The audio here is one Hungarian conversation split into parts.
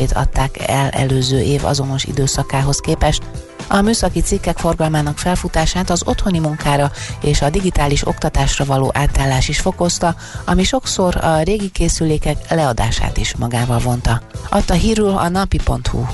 növekedését adták el előző év azonos időszakához képest, a műszaki cikkek forgalmának felfutását az otthoni munkára és a digitális oktatásra való átállás is fokozta, ami sokszor a régi készülékek leadását is magával vonta. Adta hírül a napi.hu.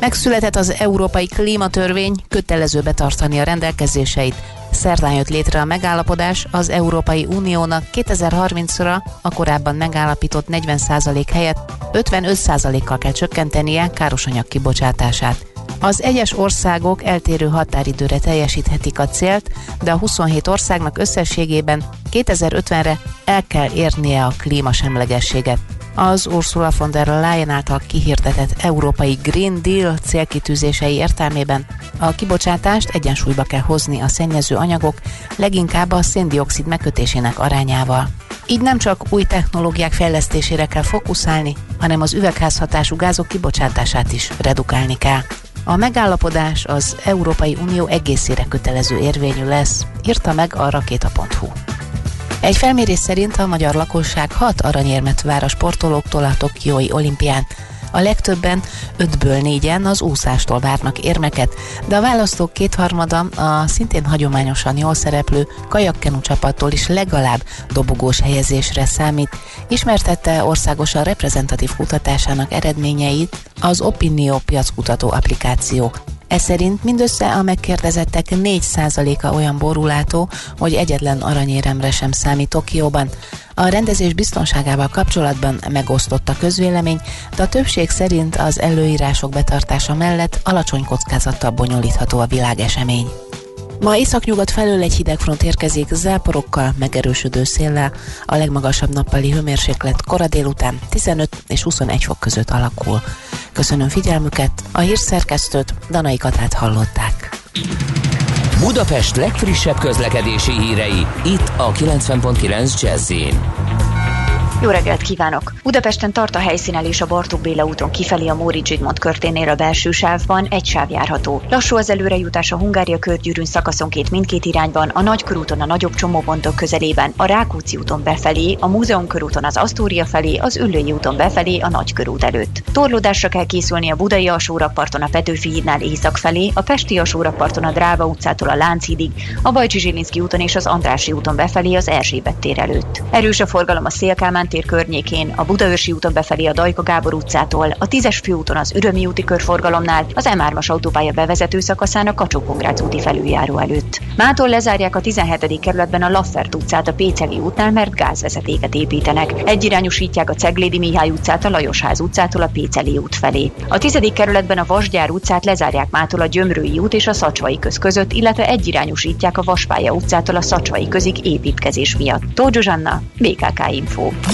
Megszületett az Európai Klímatörvény, kötelező betartani a rendelkezéseit. Szerdán jött létre a megállapodás, az Európai Uniónak 2030-ra a korábban megállapított 40% helyett 55%-kal kell csökkentenie károsanyag kibocsátását. Az egyes országok eltérő határidőre teljesíthetik a célt, de a 27 országnak összességében 2050-re el kell érnie a klímasemlegességet. Az Ursula von der Leyen által kihirdetett Európai Green Deal célkitűzései értelmében a kibocsátást egyensúlyba kell hozni a szennyező anyagok, leginkább a széndiokszid megkötésének arányával. Így nem csak új technológiák fejlesztésére kell fókuszálni, hanem az üvegházhatású gázok kibocsátását is redukálni kell. A megállapodás az Európai Unió egészére kötelező érvényű lesz, írta meg a rakéta.hu. Egy felmérés szerint a magyar lakosság hat aranyérmet vár a sportolóktól a Tokiói olimpián. A legtöbben, ötből négyen az úszástól várnak érmeket, de a választók kétharmada a szintén hagyományosan jól szereplő kajakkenu csapattól is legalább dobogós helyezésre számít, ismertette országosan reprezentatív kutatásának eredményeit az Opinio piackutató applikáció. Ez szerint mindössze a megkérdezettek 4%-a olyan borulátó, hogy egyetlen aranyéremre sem számít Tokióban. A rendezés biztonságával kapcsolatban megosztott a közvélemény, de a többség szerint az előírások betartása mellett alacsony kockázattal bonyolítható a világesemény. Ma északnyugat felől egy hidegfront érkezik záporokkal, megerősödő széllel, a legmagasabb nappali hőmérséklet kora délután 15 és 21 fok között alakul. Köszönöm figyelmüket, a hírszerkesztőt Danai Katát hallották. Budapest legfrissebb közlekedési hírei, itt a 90.9 jazz jó reggelt kívánok! Budapesten tart a helyszínelés a Bartók Béla úton kifelé a Móri Zsigmond körténél a belső sávban, egy sáv járható. Lassú az előrejutás a Hungária körgyűrűn szakaszonként mindkét irányban, a Nagykörúton a nagyobb csomópontok közelében, a Rákóczi úton befelé, a Múzeum körúton az Asztória felé, az Üllői úton befelé, a Nagykörút előtt. Torlódásra kell készülni a Budai alsórakparton a Petőfi hídnál észak felé, a Pesti alsórakparton a Dráva utcától a Lánchídig, a Bajcsi úton és az Andrási úton befelé az Erzsébet tér előtt. Erős a forgalom a Szélkámán tér környékén, a Budaörsi úton befelé a Dajka Gábor utcától, a 10-es főúton az Ürömi úti körforgalomnál, az M3-as autópálya bevezető szakaszán a kacsó úti felüljáró előtt. Mától lezárják a 17. kerületben a Laffert utcát a Péceli útnál, mert gázvezetéket építenek. Egyirányosítják a Ceglédi Mihály utcát a Lajosház utcától a Péceli út felé. A 10. kerületben a Vasgyár utcát lezárják mától a Gyömrői út és a Szacsvai köz között, illetve egyirányosítják a Vaspálya utcától a Szacsvai közig építkezés miatt. Tóth Zsuzsanna, BKK Info.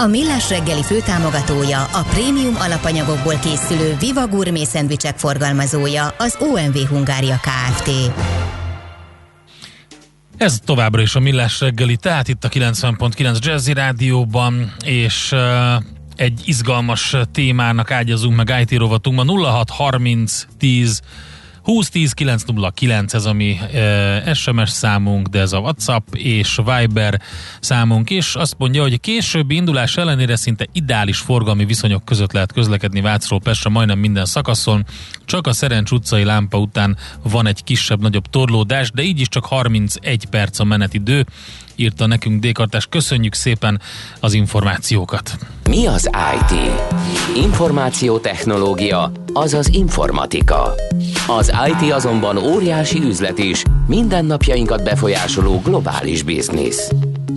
A Millás reggeli főtámogatója, a prémium alapanyagokból készülő Viva Gourmet szendvicsek forgalmazója, az OMV Hungária Kft. Ez továbbra is a Millás reggeli, tehát itt a 90.9 Jazzy Rádióban, és uh, egy izgalmas témának ágyazunk meg IT rovatunkban 06 30 10 2010 909 ez a mi e, SMS számunk, de ez a WhatsApp és Viber számunk is. Azt mondja, hogy későbbi indulás ellenére szinte ideális forgalmi viszonyok között lehet közlekedni Vácról Pestre majdnem minden szakaszon. Csak a Szerencs utcai lámpa után van egy kisebb-nagyobb torlódás, de így is csak 31 perc a menetidő írta nekünk Dékartás. Köszönjük szépen az információkat. Mi az IT? Információtechnológia, azaz informatika. Az IT azonban óriási üzlet is, mindennapjainkat befolyásoló globális biznisz.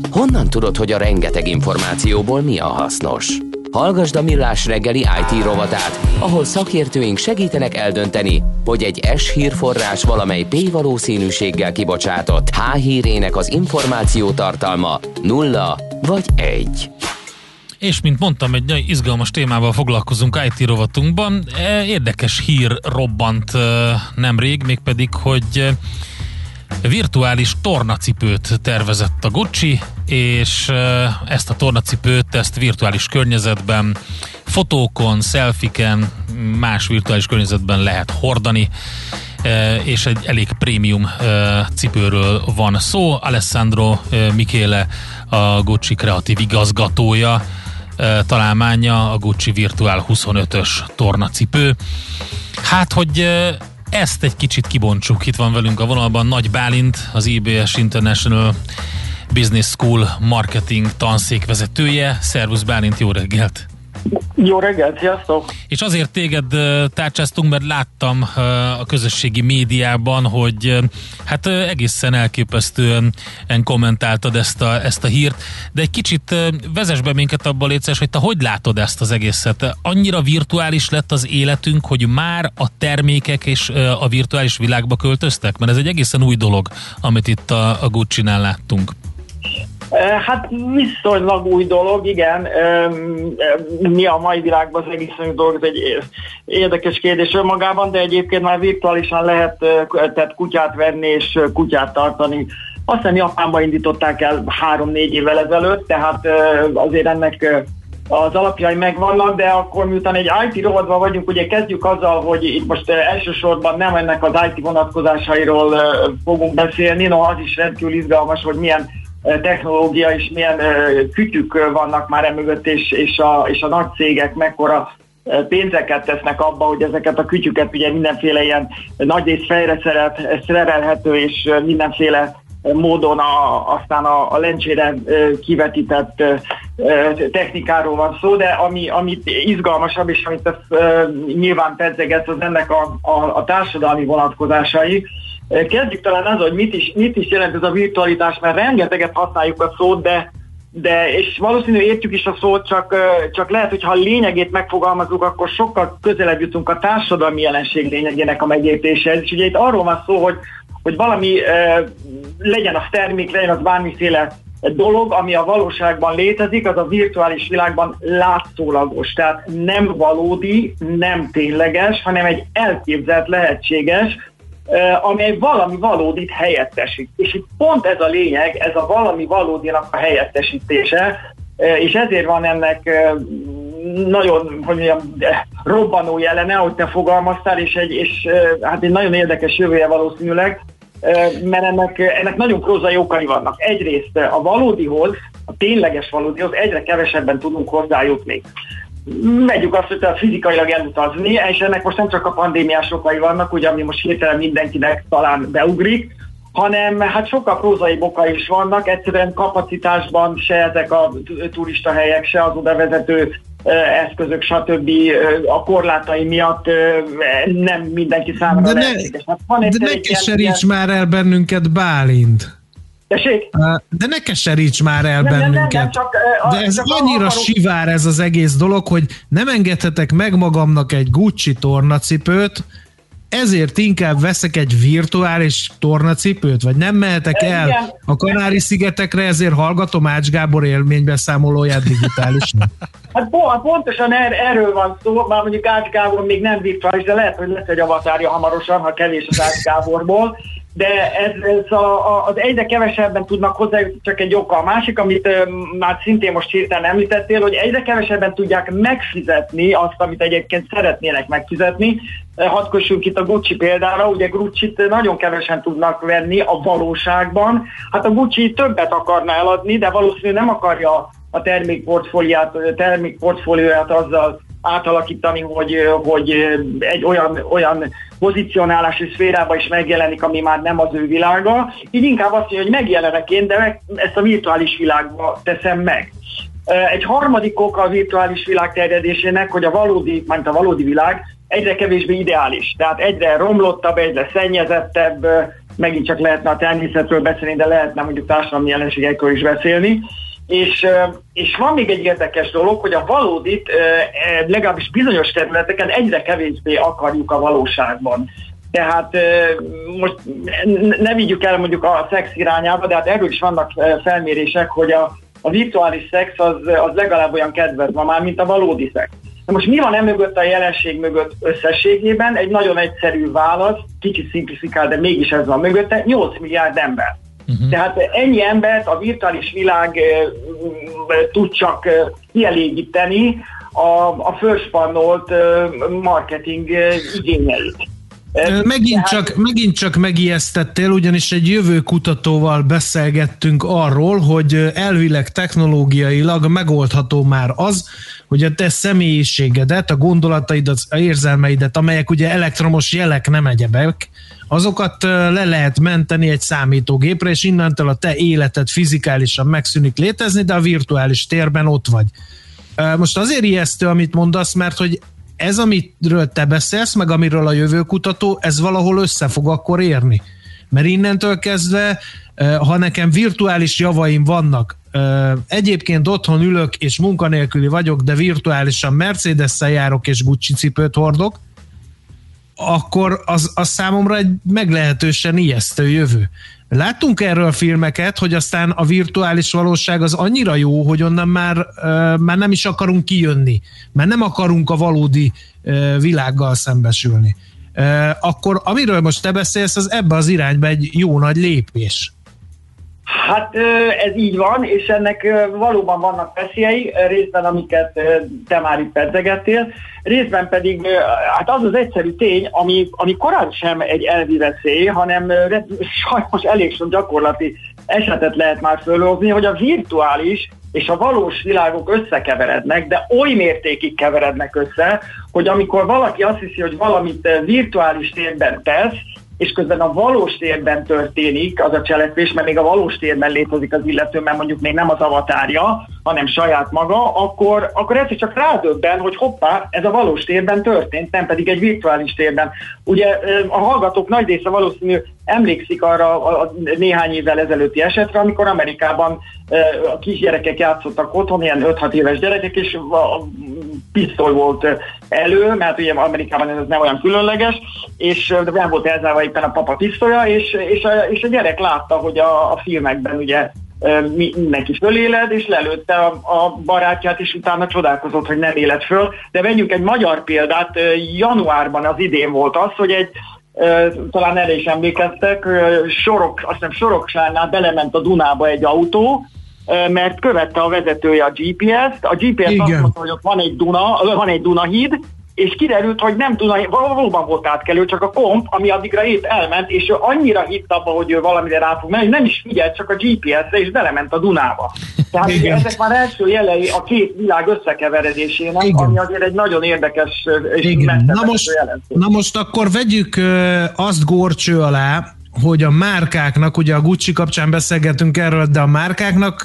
Honnan tudod, hogy a rengeteg információból mi a hasznos? Hallgasd a Millás reggeli IT rovatát, ahol szakértőink segítenek eldönteni, hogy egy S hírforrás valamely P valószínűséggel kibocsátott H hírének az információ tartalma nulla vagy egy. És mint mondtam, egy nagyon izgalmas témával foglalkozunk IT rovatunkban. E, érdekes hír robbant nemrég, mégpedig, hogy virtuális tornacipőt tervezett a Gucci, és ezt a tornacipőt, ezt virtuális környezetben, fotókon, szelfiken, más virtuális környezetben lehet hordani, és egy elég prémium cipőről van szó. Alessandro Michele, a Gucci kreatív igazgatója, találmánya a Gucci Virtual 25-ös tornacipő. Hát, hogy ezt egy kicsit kibontsuk. Itt van velünk a vonalban Nagy Bálint, az IBS International Business School marketing tanszék vezetője. Szervusz Bálint, jó reggelt! Jó reggelt, sziasztok! És azért téged tárcsáztunk, mert láttam a közösségi médiában, hogy hát egészen elképesztően kommentáltad ezt a, ezt a hírt, de egy kicsit vezess be minket abban létszes, hogy te hogy látod ezt az egészet? Annyira virtuális lett az életünk, hogy már a termékek és a virtuális világba költöztek? Mert ez egy egészen új dolog, amit itt a, a Gucci-nál láttunk. Hát viszonylag új dolog, igen. Mi a mai világban az egészen új dolog, ez egy érdekes kérdés önmagában, de egyébként már virtuálisan lehet tehát kutyát venni és kutyát tartani. Aztán Japánban indították el három-négy évvel ezelőtt, tehát azért ennek az alapjai megvannak, de akkor miután egy IT rovatban vagyunk, ugye kezdjük azzal, hogy itt most elsősorban nem ennek az IT vonatkozásairól fogunk beszélni, no az is rendkívül izgalmas, hogy milyen technológia és milyen kütyük vannak már emögött, és, és, a, és a nagy cégek mekkora pénzeket tesznek abba, hogy ezeket a kütyüket ugye mindenféle ilyen nagyrészt fejre szeret, szerelhető és mindenféle módon a, aztán a, a lencsére kivetített technikáról van szó, de ami, amit izgalmasabb és amit nyilván pedzeget, az ennek a, a, a társadalmi vonatkozásai, Kezdjük talán az, hogy mit is, mit is jelent ez a virtualitás, mert rengeteget használjuk a szót, de, de és valószínűleg értjük is a szót, csak, csak lehet, hogy ha a lényegét megfogalmazunk, akkor sokkal közelebb jutunk a társadalmi jelenség lényegének a megértéséhez. És ugye itt arról van szó, hogy, hogy valami legyen az termék, legyen az bármiféle dolog, ami a valóságban létezik, az a virtuális világban látszólagos. Tehát nem valódi, nem tényleges, hanem egy elképzelt lehetséges, amely valami valódit helyettesít. És itt pont ez a lényeg, ez a valami valódinak a helyettesítése, és ezért van ennek nagyon, hogy mondjam, robbanó jelene, ahogy te fogalmaztál, és, egy, és hát egy nagyon érdekes jövője valószínűleg, mert ennek, ennek nagyon prózai okai vannak. Egyrészt a valódihoz, a tényleges valódihoz egyre kevesebben tudunk hozzájutni megyük azt, hogy fizikailag elutazni, és ennek most nem csak a pandémiás okai vannak, ugye, ami most hirtelen mindenkinek talán beugrik, hanem hát sokkal prózai oka is vannak, egyszerűen kapacitásban se ezek a turista helyek, se az oda vezető eszközök, stb. a korlátai miatt nem mindenki számára de lehetséges. Hát van de ne keseríts már el bennünket, Bálint! Tessék? De ne keseríts már el nem, bennünket. Nem, nem, nem, csak, De ez csak annyira akarok... sivár ez az egész dolog, hogy nem engedhetek meg magamnak egy Gucci tornacipőt, ezért inkább veszek egy virtuális tornacipőt, vagy nem mehetek el Igen. a Kanári-szigetekre, ezért hallgatom Ács Gábor élménybeszámolóját digitálisan. Hát pontosan er, erről van szó, már mondjuk Ács Gábor még nem virtuális, de lehet, hogy lesz egy avatárja hamarosan, ha kevés az Ács Gáborból de ez, ez a, a, az egyre kevesebben tudnak hozzájutni csak egy oka. A másik, amit ö, már szintén most hirtelen említettél, hogy egyre kevesebben tudják megfizetni azt, amit egyébként szeretnének megfizetni. Hadd kössünk itt a Gucci példára, ugye Gucci-t nagyon kevesen tudnak venni a valóságban. Hát a Gucci többet akarna eladni, de valószínűleg nem akarja a termékportfólióját, termékportfólióját azzal átalakítani, hogy, hogy egy olyan, olyan pozícionálási szférába is megjelenik, ami már nem az ő világa. Így inkább azt mondja, hogy megjelenek én, de meg ezt a virtuális világba teszem meg. Egy harmadik oka a virtuális világ terjedésének, hogy a valódi, mint a valódi világ egyre kevésbé ideális. Tehát egyre romlottabb, egyre szennyezettebb, megint csak lehetne a természetről beszélni, de lehetne mondjuk társadalmi jelenségekről is beszélni. És, és van még egy érdekes dolog, hogy a valódit legalábbis bizonyos területeken egyre kevésbé akarjuk a valóságban. Tehát most ne vigyük el mondjuk a szex irányába, de hát erről is vannak felmérések, hogy a, a virtuális szex az, az legalább olyan kedvez már, mint a valódi szex. Na most mi van emögött a jelenség mögött összességében? Egy nagyon egyszerű válasz, kicsit szimplifikál, de mégis ez van mögötte, 8 milliárd ember. Uh-huh. Tehát ennyi embert a virtuális világ tud csak kielégíteni a, a fölspannolt marketing igényeit. Megint csak, megint csak megijesztettél, ugyanis egy jövő kutatóval beszélgettünk arról, hogy elvileg technológiailag megoldható már az, hogy a te személyiségedet, a gondolataidat, a érzelmeidet, amelyek ugye elektromos jelek nem egyebek, azokat le lehet menteni egy számítógépre, és innentől a te életed fizikálisan megszűnik létezni, de a virtuális térben ott vagy. Most azért ijesztő, amit mondasz, mert hogy ez, amiről te beszélsz, meg amiről a jövőkutató, ez valahol össze fog akkor érni. Mert innentől kezdve, ha nekem virtuális javaim vannak, egyébként otthon ülök és munkanélküli vagyok, de virtuálisan Mercedes-szel járok és Gucci cipőt hordok, akkor az, az számomra egy meglehetősen ijesztő jövő. Láttunk erről filmeket, hogy aztán a virtuális valóság az annyira jó, hogy onnan már, már nem is akarunk kijönni, mert nem akarunk a valódi világgal szembesülni. Akkor amiről most te beszélsz, az ebbe az irányba egy jó nagy lépés. Hát ez így van, és ennek valóban vannak veszélyei, részben amiket te már itt pedzegettél, részben pedig hát az az egyszerű tény, ami, ami korán sem egy elvi veszély, hanem sajnos elég sok gyakorlati esetet lehet már fölhozni, hogy a virtuális és a valós világok összekeverednek, de oly mértékig keverednek össze, hogy amikor valaki azt hiszi, hogy valamit virtuális térben tesz, és közben a valós térben történik az a cselekvés, mert még a valós térben létezik az illető, mert mondjuk még nem az avatárja, hanem saját maga, akkor, akkor egyszer csak rádöbben, hogy hoppá, ez a valós térben történt, nem pedig egy virtuális térben. Ugye a hallgatók nagy része valószínű emlékszik arra a néhány évvel ezelőtti esetre, amikor Amerikában a kisgyerekek játszottak otthon, ilyen 5-6 éves gyerekek, és a pisztoly volt elő, mert ugye Amerikában ez nem olyan különleges, és nem volt elzárva éppen a papa pisztolya, és, és, a, és a gyerek látta, hogy a, a filmekben ugye mindenki föléled, és lelőtte a, a barátját, és utána csodálkozott, hogy nem élet föl. De vegyünk egy magyar példát, januárban az idén volt az, hogy egy talán erre is emlékeztek, sorok, azt hiszem Soroksánál belement a Dunába egy autó, mert követte a vezetője a GPS-t, a GPS Igen. azt mondta, hogy ott van egy Duna, van egy Dunahíd, és kiderült, hogy nem tudom, valóban volt átkelő, csak a komp, ami addigra épp elment, és ő annyira hitt abba, hogy ő valamire rá fog menni, nem is figyelt csak a GPS-re, és belement a Dunába. Tehát Igen. ezek már első jelei a két világ összekeveredésének, Igen. ami azért egy nagyon érdekes és Igen. Na most, na most akkor vegyük azt górcső alá, hogy a márkáknak, ugye a Gucci kapcsán beszélgetünk erről, de a márkáknak,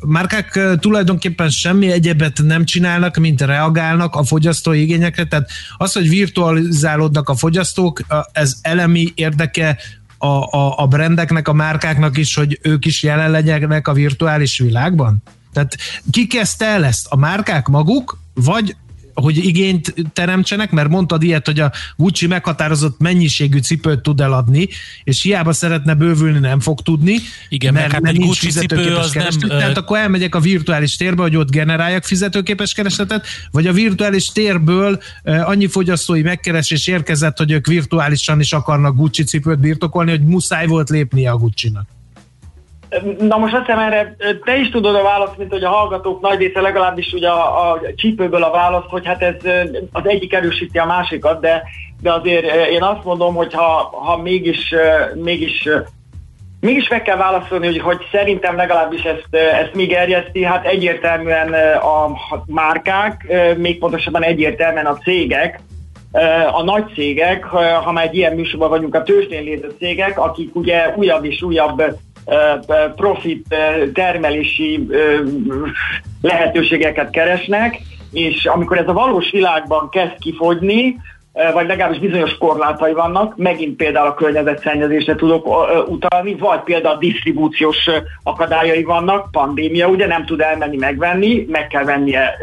márkák tulajdonképpen semmi egyebet nem csinálnak, mint reagálnak a fogyasztói igényekre, tehát az, hogy virtualizálódnak a fogyasztók, ez elemi érdeke a, a, a brendeknek, a márkáknak is, hogy ők is jelen legyenek a virtuális világban? Tehát ki kezdte el ezt? A márkák maguk, vagy hogy igényt teremtsenek, mert mondtad ilyet, hogy a Gucci meghatározott mennyiségű cipőt tud eladni, és hiába szeretne bővülni, nem fog tudni. Igen, mert, mert hát egy Gucci cipő az kereslet. nem... Tehát akkor elmegyek a virtuális térbe, hogy ott generáljak fizetőképes keresletet, vagy a virtuális térből annyi fogyasztói megkeresés érkezett, hogy ők virtuálisan is akarnak Gucci cipőt birtokolni, hogy muszáj volt lépnie a Gucci-nak. Na most azt hiszem erre te is tudod a választ, mint hogy a hallgatók nagy része legalábbis ugye a, a csípőből a választ, hogy hát ez az egyik erősíti a másikat, de, de azért én azt mondom, hogy ha, ha mégis, mégis Mégis meg kell válaszolni, hogy, hogy szerintem legalábbis ezt, ezt még erjeszti, hát egyértelműen a márkák, még pontosabban egyértelműen a cégek, a nagy cégek, ha már egy ilyen műsorban vagyunk, a tőzsdén lévő cégek, akik ugye újabb és újabb profit termelési lehetőségeket keresnek, és amikor ez a valós világban kezd kifogyni, vagy legalábbis bizonyos korlátai vannak, megint például a környezetszennyezésre tudok utalni, vagy például a disztribúciós akadályai vannak, pandémia, ugye nem tud elmenni megvenni, meg kell vennie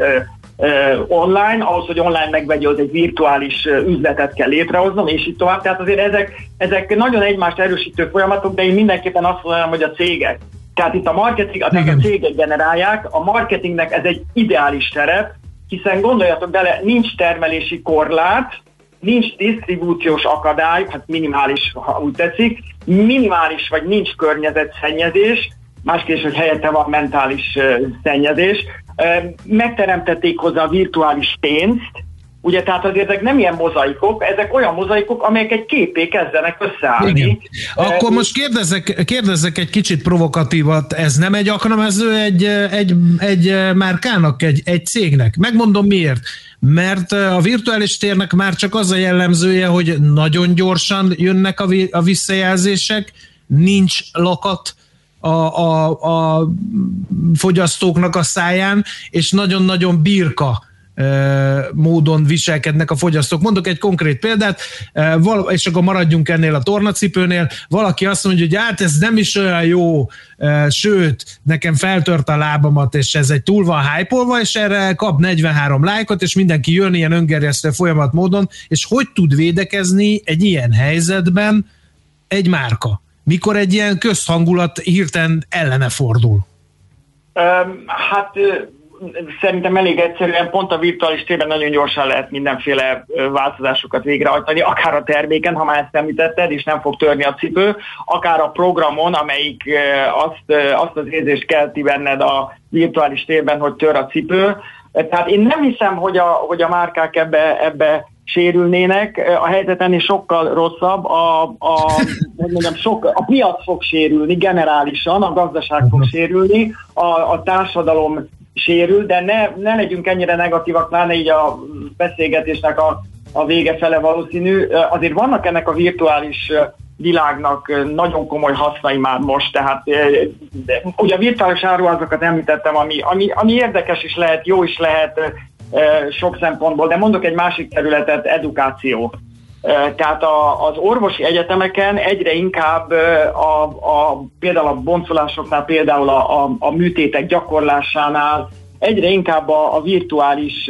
online, ahhoz, hogy online megvegye, az egy virtuális üzletet kell létrehoznom, és így tovább. Tehát azért ezek, ezek nagyon egymást erősítő folyamatok, de én mindenképpen azt mondanám, hogy a cégek. Tehát itt a marketing, tehát a cégek generálják, a marketingnek ez egy ideális terep, hiszen gondoljatok bele, nincs termelési korlát, nincs disztribúciós akadály, hát minimális, ha úgy tetszik, minimális vagy nincs környezetszennyezés, másképp, hogy helyette van mentális szennyezés. Megteremtették hozzá a virtuális pénzt, Ugye, tehát azért ezek nem ilyen mozaikok, ezek olyan mozaikok, amelyek egy képé kezdenek összeállni. Igen. Akkor most kérdezzek, kérdezzek egy kicsit provokatívat, ez nem egy aknamező egy, egy, egy márkának, egy, egy cégnek? Megmondom miért. Mert a virtuális térnek már csak az a jellemzője, hogy nagyon gyorsan jönnek a, a visszajelzések, nincs lakat, a, a, a fogyasztóknak a száján, és nagyon-nagyon birka módon viselkednek a fogyasztók. Mondok egy konkrét példát, és akkor maradjunk ennél a tornacipőnél. Valaki azt mondja, hogy hát ez nem is olyan jó, sőt, nekem feltört a lábamat, és ez egy túl van hype és erre kap 43 lájkot, és mindenki jön ilyen öngerjesztő folyamat módon, és hogy tud védekezni egy ilyen helyzetben egy márka? Mikor egy ilyen közhangulat hirtelen ellene fordul? Hát szerintem elég egyszerűen pont a virtuális térben nagyon gyorsan lehet mindenféle változásokat végrehajtani, akár a terméken, ha már ezt említetted, és nem fog törni a cipő, akár a programon, amelyik azt, azt az érzést kelti benned a virtuális térben, hogy tör a cipő. Tehát én nem hiszem, hogy a, hogy a márkák ebbe, ebbe sérülnének, a helyzet ennél sokkal rosszabb, a, a, mondjam, sok, a piac fog sérülni generálisan, a gazdaság fog sérülni, a, a társadalom sérül, de ne, ne legyünk ennyire negatívak, pláne így a beszélgetésnek a, a vége fele valószínű. Azért vannak ennek a virtuális világnak nagyon komoly hasznai már most, tehát de, ugye a virtuális áruházakat említettem, ami, ami, ami érdekes is lehet, jó is lehet, sok szempontból, de mondok egy másik területet, edukáció. Tehát a, az orvosi egyetemeken egyre inkább a, a, például a boncolásoknál, például a, a, a műtétek gyakorlásánál egyre inkább a, a virtuális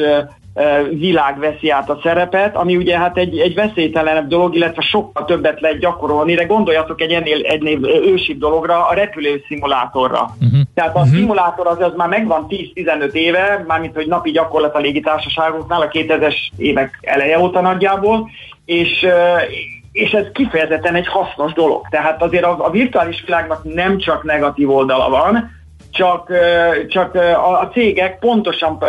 világ veszi át a szerepet, ami ugye hát egy, egy veszélytelenebb dolog, illetve sokkal többet lehet gyakorolni, de gondoljatok egy ennél, ennél ősibb dologra, a repülő szimulátorra. Uh-huh. Tehát a uh-huh. szimulátor az, az már megvan 10-15 éve, mármint hogy napi gyakorlat a légitársaságoknál, a 2000-es évek eleje óta nagyjából, és és ez kifejezetten egy hasznos dolog. Tehát azért a, a virtuális világnak nem csak negatív oldala van, csak, csak a cégek pontosan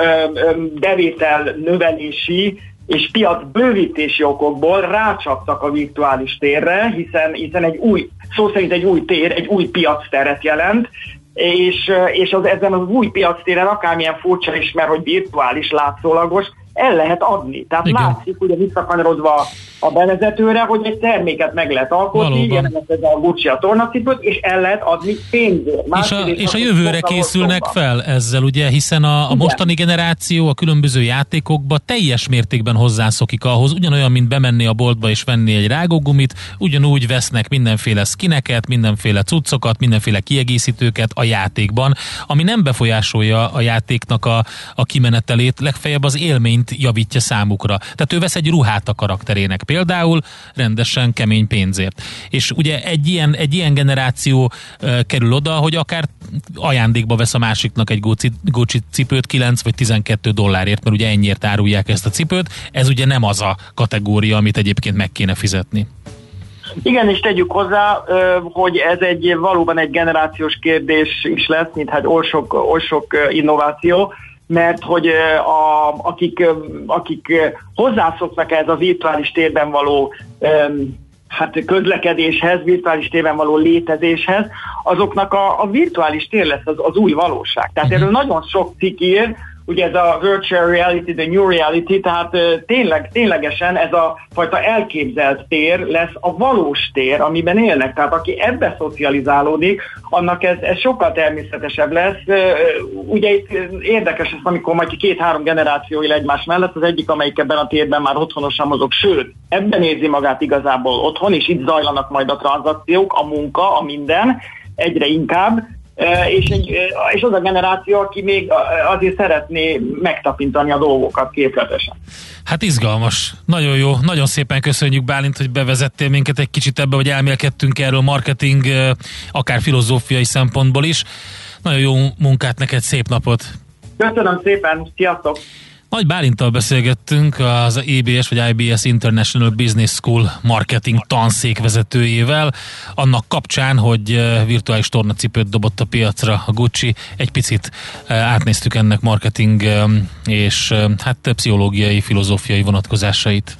bevétel növelési és piac bővítési okokból rácsaptak a virtuális térre, hiszen, hiszen egy új, szó szerint egy új tér, egy új piac teret jelent, és, és az, ezen az új piac téren akármilyen furcsa is, mert hogy virtuális, látszólagos, el lehet adni. Tehát Igen. látszik, ugye visszakanyarodva a bevezetőre, hogy egy terméket meg lehet alkotni, ilyen ez a Gucci a tornacipőt, és el lehet adni pénzért. és a, és a jövőre készülnek fel ezzel, ugye, hiszen a, a mostani generáció a különböző játékokba teljes mértékben hozzászokik ahhoz, ugyanolyan, mint bemenni a boltba és venni egy rágógumit, ugyanúgy vesznek mindenféle skineket, mindenféle cuccokat, mindenféle kiegészítőket a játékban, ami nem befolyásolja a játéknak a, a kimenetelét, legfeljebb az élményt javítja számukra. Tehát ő vesz egy ruhát a karakterének például rendesen kemény pénzért. És ugye egy ilyen, egy ilyen generáció uh, kerül oda, hogy akár ajándékba vesz a másiknak egy Gucci, Gucci cipőt 9 vagy 12 dollárért, mert ugye ennyiért árulják ezt a cipőt. Ez ugye nem az a kategória, amit egyébként meg kéne fizetni. Igen, és tegyük hozzá, hogy ez egy valóban egy generációs kérdés is lesz, mint hát oly sok, oly sok innováció, mert hogy a, akik, akik hozzászoknak ez a virtuális térben való hát közlekedéshez, virtuális térben való létezéshez, azoknak a, a virtuális tér lesz az, az új valóság. Tehát mhm. erről nagyon sok cikk ír, ugye ez a virtual reality, the new reality, tehát tényleg, ténylegesen ez a fajta elképzelt tér lesz a valós tér, amiben élnek. Tehát aki ebbe szocializálódik, annak ez, ez sokkal természetesebb lesz. Ugye itt érdekes ez, amikor majd két-három generáció él egymás mellett, az egyik, amelyik ebben a térben már otthonosan mozog, sőt, ebben érzi magát igazából otthon, és itt zajlanak majd a tranzakciók, a munka, a minden, egyre inkább, és, egy, és az a generáció, aki még azért szeretné megtapintani a dolgokat képletesen. Hát izgalmas, nagyon jó, nagyon szépen köszönjük Bálint, hogy bevezettél minket egy kicsit ebbe, hogy elmélkedtünk erről marketing, akár filozófiai szempontból is. Nagyon jó munkát neked, szép napot! Köszönöm szépen, sziasztok! Nagy Bálintal beszélgettünk az EBS vagy IBS International Business School marketing tanszék vezetőjével, annak kapcsán, hogy eh, virtuális tornacipőt dobott a piacra a Gucci. Egy picit eh, átnéztük ennek marketing és hát pszichológiai, filozófiai vonatkozásait.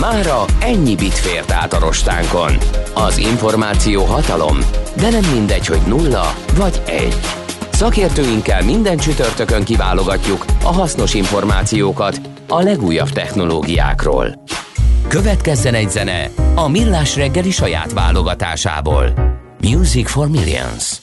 Mára ennyi bit fért át a rostánkon. Az információ hatalom, de nem mindegy, hogy nulla vagy egy. Szakértőinkkel minden csütörtökön kiválogatjuk a hasznos információkat a legújabb technológiákról. Következzen egy zene a Millás reggeli saját válogatásából. Music for Millions.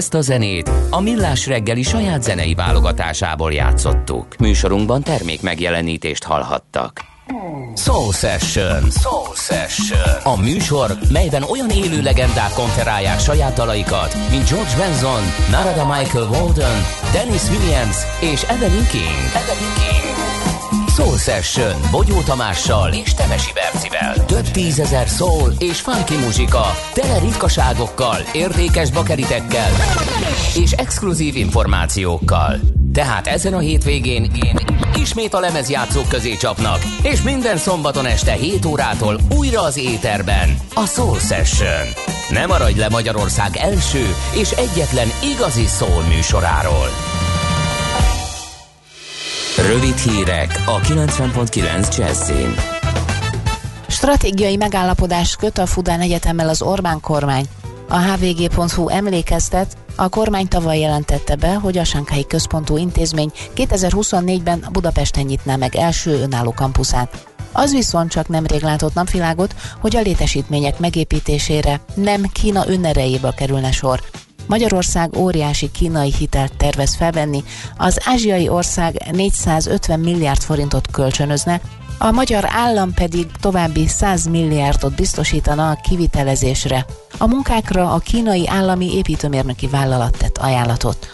Ezt a zenét a Millás reggeli saját zenei válogatásából játszottuk. Műsorunkban termék megjelenítést hallhattak. Soul Session. Soul Session. A műsor, melyben olyan élő legendák konferálják saját dalaikat, mint George Benson, Narada Michael Walden, Dennis Williams és Evelyn King. Evelyn King. Soul Session Bogyó Tamással és Temesi Bercivel. Több tízezer soul és funky muzsika, tele ritkaságokkal, értékes bakeritekkel és exkluzív információkkal. Tehát ezen a hétvégén én ismét a lemezjátszók közé csapnak, és minden szombaton este 7 órától újra az éterben a Soul Session. Nem maradj le Magyarország első és egyetlen igazi soul műsoráról. Rövid hírek a 90.9 Jazzin. Stratégiai megállapodást köt a Fudán Egyetemmel az Orbán kormány. A hvg.hu emlékeztet, a kormány tavaly jelentette be, hogy a Sankhelyi Központú Intézmény 2024-ben Budapesten nyitná meg első önálló kampuszát. Az viszont csak nemrég látott napvilágot, hogy a létesítmények megépítésére nem Kína önerejéből kerülne sor. Magyarország óriási kínai hitelt tervez felvenni, az ázsiai ország 450 milliárd forintot kölcsönözne, a magyar állam pedig további 100 milliárdot biztosítana a kivitelezésre. A munkákra a kínai állami építőmérnöki vállalat tett ajánlatot.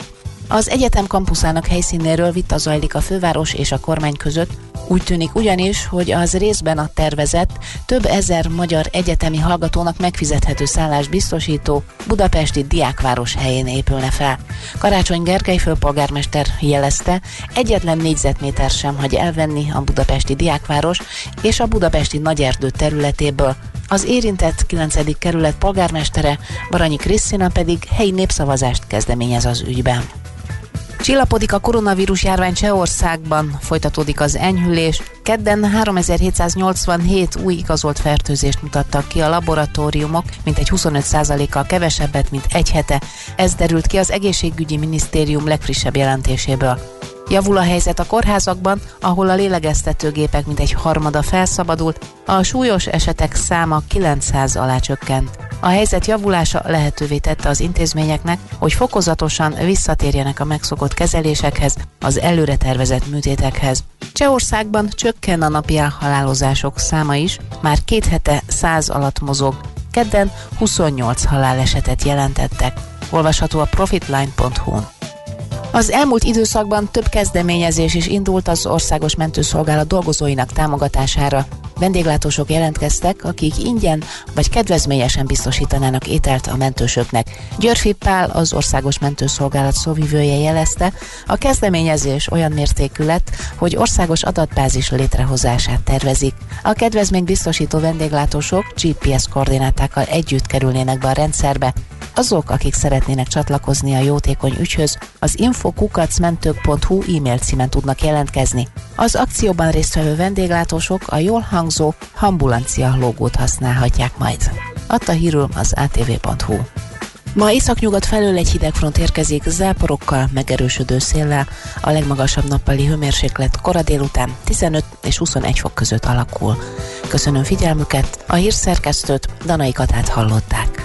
Az egyetem kampuszának helyszínéről vita zajlik a főváros és a kormány között, úgy tűnik ugyanis, hogy az részben a tervezett több ezer magyar egyetemi hallgatónak megfizethető szállást biztosító budapesti diákváros helyén épülne fel. Karácsony Gergely főpolgármester jelezte, egyetlen négyzetméter sem hagy elvenni a budapesti diákváros és a budapesti nagyerdő területéből. Az érintett 9. kerület polgármestere Baranyi Krisztina pedig helyi népszavazást kezdeményez az ügyben. Csillapodik a koronavírus járvány Csehországban, folytatódik az enyhülés. Kedden 3787 új igazolt fertőzést mutattak ki a laboratóriumok, mint egy 25%-kal kevesebbet, mint egy hete. Ez derült ki az egészségügyi minisztérium legfrissebb jelentéséből. Javul a helyzet a kórházakban, ahol a lélegeztetőgépek mintegy harmada felszabadult, a súlyos esetek száma 900 alá csökkent. A helyzet javulása lehetővé tette az intézményeknek, hogy fokozatosan visszatérjenek a megszokott kezelésekhez, az előre tervezett műtétekhez. Csehországban csökken a napi elhalálozások száma is, már két hete 100 alatt mozog, kedden 28 halálesetet jelentettek. Olvasható a profitline.hu-n. Az elmúlt időszakban több kezdeményezés is indult az Országos Mentőszolgálat dolgozóinak támogatására. Vendéglátósok jelentkeztek, akik ingyen vagy kedvezményesen biztosítanának ételt a mentősöknek. Györfi Pál, az Országos Mentőszolgálat szóvivője jelezte, a kezdeményezés olyan mértékű lett, hogy országos adatbázis létrehozását tervezik. A kedvezmény biztosító vendéglátósok GPS koordinátákkal együtt kerülnének be a rendszerbe, azok, akik szeretnének csatlakozni a jótékony ügyhöz, az infokukacmentők.hu e-mail címen tudnak jelentkezni. Az akcióban résztvevő vendéglátósok a jól hangzó ambulancia logót használhatják majd. Adta hírül az atv.hu. Ma északnyugat felől egy hidegfront érkezik záporokkal, megerősödő széllel, a legmagasabb nappali hőmérséklet kora délután 15 és 21 fok között alakul. Köszönöm figyelmüket, a hírszerkesztőt Danai Katát hallották.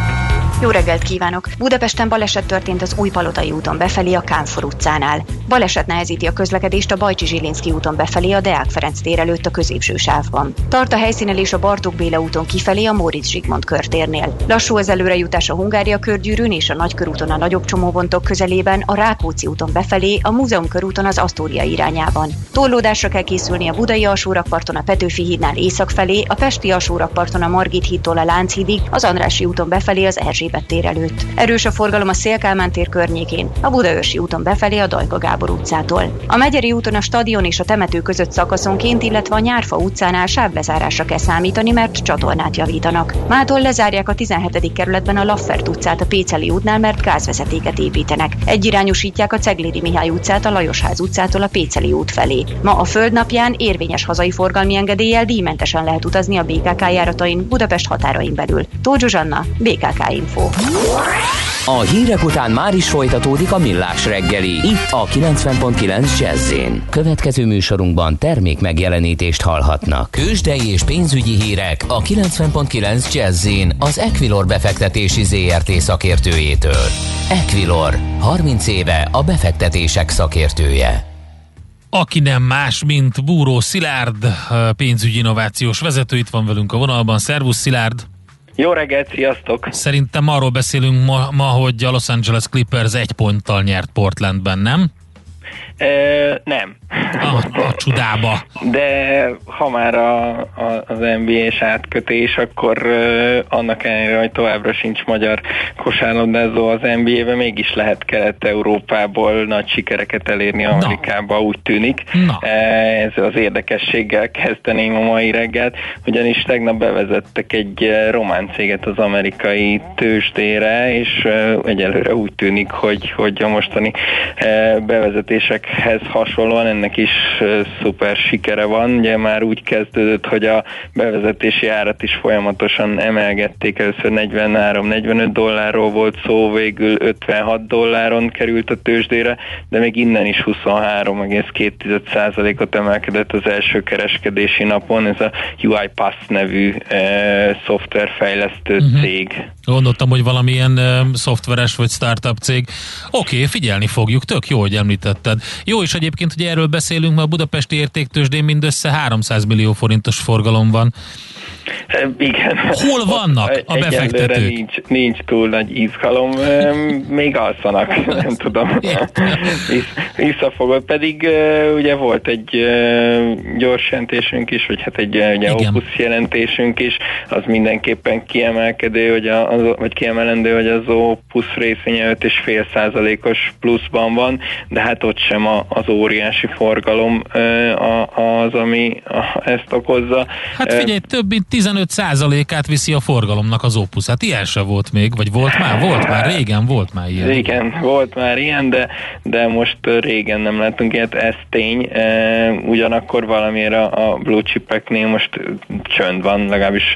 jó reggelt kívánok! Budapesten baleset történt az Újpalotai úton befelé a Kánfor utcánál. Baleset nehezíti a közlekedést a Bajcsi Zsilinszki úton befelé a Deák Ferenc tér előtt a középső sávban. Tart a helyszínelés a Bartók Béla úton kifelé a Móricz Zsigmond körtérnél. Lassú az előrejutás a Hungária körgyűrűn és a Nagykörúton a nagyobb csomópontok közelében, a Rákóczi úton befelé, a Múzeum körúton az Asztória irányában. Torlódásra kell készülni a Budai alsórakparton a Petőfi hídnál észak felé, a Pesti alsórakparton a Margit hídtól a Lánchídig, az Andrási úton befelé az Erzsébet Erzsébet tér előtt. Erős a forgalom a Szélkálmán tér környékén, a Budaörsi úton befelé a Dajka Gábor utcától. A Megyeri úton a stadion és a temető között szakaszonként, illetve a Nyárfa utcánál sávlezárásra kell számítani, mert csatornát javítanak. Mától lezárják a 17. kerületben a Laffert utcát a Péceli útnál, mert gázvezetéket építenek. Egyirányosítják a Ceglédi Mihály utcát a Lajosház utcától a Péceli út felé. Ma a földnapján érvényes hazai forgalmi engedéllyel díjmentesen lehet utazni a BKK járatain Budapest határain belül. Tóth Zsuzsanna, BKK Info. A hírek után már is folytatódik a millás reggeli, itt a 90.9 jazz Következő műsorunkban termék megjelenítést hallhatnak. Kősdei és pénzügyi hírek a 90.9 jazz az Equilor befektetési ZRT szakértőjétől. Equilor, 30 éve a befektetések szakértője aki nem más, mint Búró Szilárd, pénzügyi innovációs vezető, itt van velünk a vonalban. Szervusz Szilárd! Jó reggelt, sziasztok! Szerintem arról beszélünk ma, ma hogy a Los Angeles Clippers egy ponttal nyert Portlandben, nem? Nem. A, a csudába. De ha már a, a, az NBA-s átkötés, akkor uh, annak ellenére, hogy továbbra sincs magyar kosárlabdázó az NBA-ben, mégis lehet Kelet-Európából nagy sikereket elérni Amerikába, Na. úgy tűnik. Na. Ez az érdekességgel kezdeném a mai reggelt, ugyanis tegnap bevezettek egy román céget az amerikai tőzsdére, és egyelőre úgy tűnik, hogy, hogy a mostani uh, bevezetések hez hasonlóan ennek is szuper sikere van. Ugye már úgy kezdődött, hogy a bevezetési árat is folyamatosan emelgették. Először 43-45 dollárról volt szó, végül 56 dolláron került a tőzsdére, de még innen is 23,2%-ot emelkedett az első kereskedési napon. Ez a UiPath nevű e, szoftverfejlesztő uh-huh. cég. Gondoltam, hogy valamilyen e, szoftveres vagy startup cég. Oké, okay, figyelni fogjuk, tök jó, hogy említetted. Jó is egyébként, hogy erről beszélünk, mert a budapesti értéktősdén mindössze 300 millió forintos forgalom van. Igen. Hol vannak a befektetők? Nincs, nincs túl nagy izgalom, még alszanak, nem tudom. Visszafogott, pedig ugye volt egy gyors jelentésünk is, vagy hát egy ugye Opus jelentésünk is, az mindenképpen kiemelkedő, hogy a, az, vagy kiemelendő, hogy az Opus részvénye 5,5 százalékos pluszban van, de hát ott sem a, az óriási forgalom az, ami ezt okozza. Hát figyelj, több mint 15%-át viszi a forgalomnak az Opus. Hát ilyen se volt még, vagy volt már? Volt már, régen volt már ilyen. Igen, volt már ilyen, de, de most régen nem látunk ilyet, ez tény. Ugyanakkor valamire a blue chipeknél most csönd van, legalábbis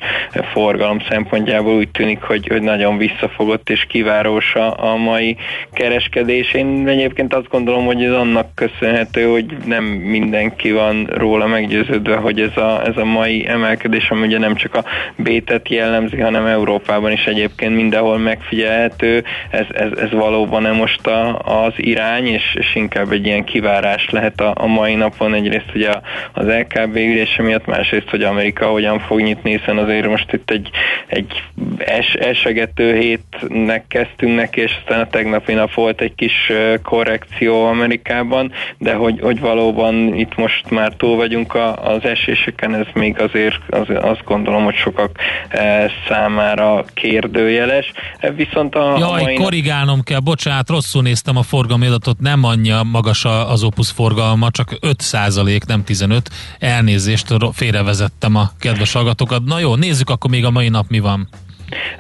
forgalom szempontjából úgy tűnik, hogy, hogy nagyon visszafogott és kivárós a, a mai kereskedés. Én egyébként azt gondolom, hogy ez annak köszönhető, hogy nem mindenki van róla meggyőződve, hogy ez a, ez a mai emelkedés, ami ugye nem csak a bétet jellemzi, hanem Európában is egyébként mindenhol megfigyelhető. Ez, ez, ez valóban nem most a, az irány, és, és inkább egy ilyen kivárás lehet a, a mai napon. Egyrészt ugye az LKB ülése miatt, másrészt, hogy Amerika hogyan fog nyitni, hiszen azért most itt egy, egy es, esegető hétnek kezdtünk neki, és aztán a tegnapi nap volt egy kis korrekció Amerikában, de hogy, hogy valóban itt most már túl vagyunk a, az eséseken, ez még azért az, azt gondolom, hogy sokak e, számára kérdőjeles. E, viszont a, Jaj, a mai korrigálnom kell, bocsánat, rosszul néztem a forgalmi adatot, nem annyi magas az Opus forgalma, csak 5 százalék, nem 15. Elnézést, félrevezettem a kedves hallgatókat. Na jó, nézzük akkor még a mai nap mi van.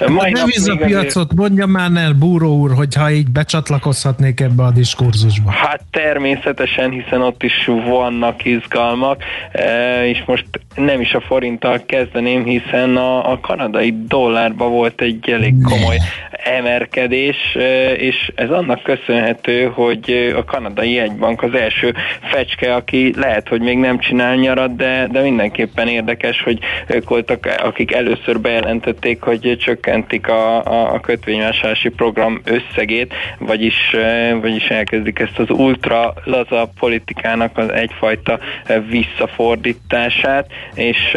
Mai a devizapiacot azért... mondja már el, Búró úr, hogyha így becsatlakozhatnék ebbe a diskurzusba. Hát természetesen, hiszen ott is vannak izgalmak, e, és most nem is a forinttal kezdeném, hiszen a, a kanadai dollárba volt egy elég komoly emelkedés, e, és ez annak köszönhető, hogy a kanadai egybank az első fecske, aki lehet, hogy még nem csinál nyarat, de, de mindenképpen érdekes, hogy ők voltak, akik először bejelentették, hogy csökkentik a, a, a kötvényvásárlási program összegét, vagyis, vagyis elkezdik ezt az ultra laza politikának az egyfajta visszafordítását, és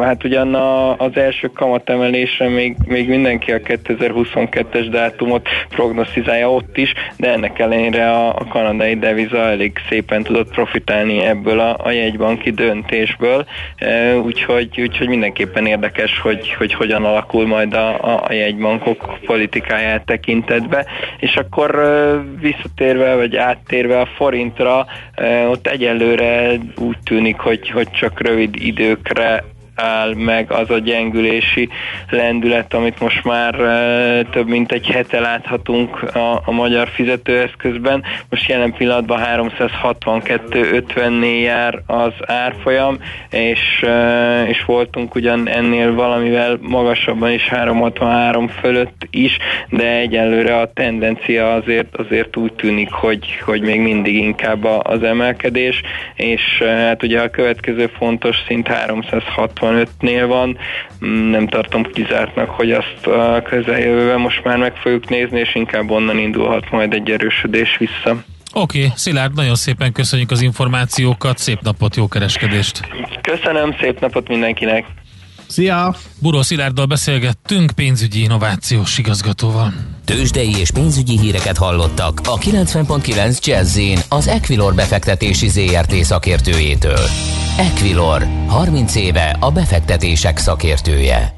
hát ugyan az első kamatemelésre még, még mindenki a 2022-es dátumot prognosztizálja ott is, de ennek ellenére a, a kanadai deviza elég szépen tudott profitálni ebből a, a jegybanki döntésből, úgyhogy, úgyhogy mindenképpen érdekes, hogy, hogy hogyan alakul majd a, a jegybankok politikáját tekintetbe, és akkor visszatérve, vagy áttérve a forintra, ott egyelőre úgy tűnik, hogy, hogy csak rövid időkre áll meg az a gyengülési lendület, amit most már több mint egy hete láthatunk a, a magyar fizetőeszközben. Most jelen pillanatban 362.50-nél jár az árfolyam, és, és voltunk ugyan ennél valamivel magasabban is 363 fölött is, de egyelőre a tendencia azért, azért úgy tűnik, hogy, hogy még mindig inkább az emelkedés, és hát ugye a következő fontos szint 365-nél van, mm, nem tartom kizártnak, hogy azt a közeljövőben most már meg fogjuk nézni, és inkább onnan indulhat majd egy erősödés vissza. Oké, okay, Szilárd, nagyon szépen köszönjük az információkat, szép napot, jó kereskedést! Köszönöm, szép napot mindenkinek! Szia! Buró Szilárddal beszélgettünk pénzügyi innovációs igazgatóval. Tőzsdei és pénzügyi híreket hallottak a 90.9 jazz az Equilor befektetési ZRT szakértőjétől. Equilor, 30 éve a befektetések szakértője.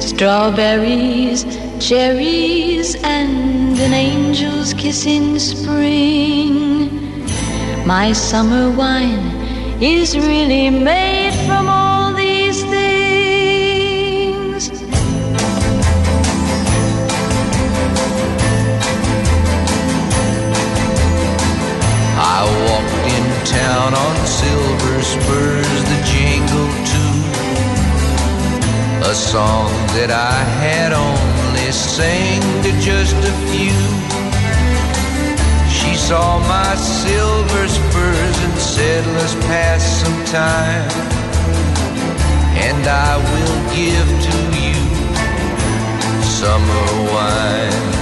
Strawberries, cherries and an angel's kiss in spring My summer wine is really made from all I walked in town on silver spurs that jingle too. A song that I had only sang to just a few. She saw my silver spurs and said, Let's pass some time. And I will give to you summer wine.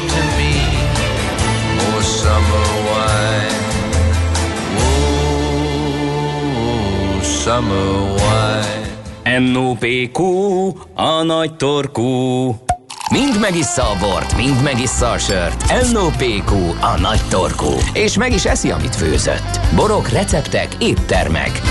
summer wine. NOPQ, a nagy torkú. Mind megissza a bort, mind megissza a sört. NOPQ, a nagy torkú. És meg is eszi, amit főzött. Borok, receptek, éttermek.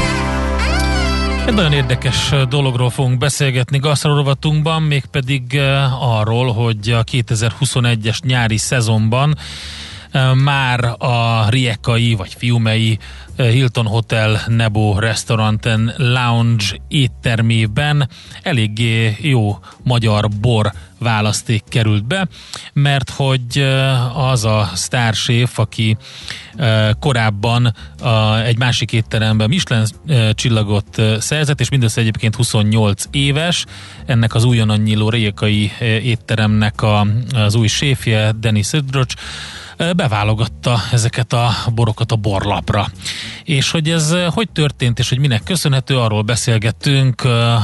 Egy nagyon érdekes dologról fogunk beszélgetni gasztrorovatunkban, mégpedig arról, hogy a 2021-es nyári szezonban már a Riekai vagy Fiumei Hilton Hotel Nebo Restaurant Lounge éttermében eléggé jó magyar bor választék került be, mert hogy az a sztárséf, aki korábban egy másik étteremben Michelin csillagot szerzett, és mindössze egyébként 28 éves, ennek az újonnan nyíló rékai étteremnek az új séfje, Denis Ödrocs, beválogatta ezeket a borokat a borlapra. És hogy ez hogy történt, és hogy minek köszönhető, arról beszélgettünk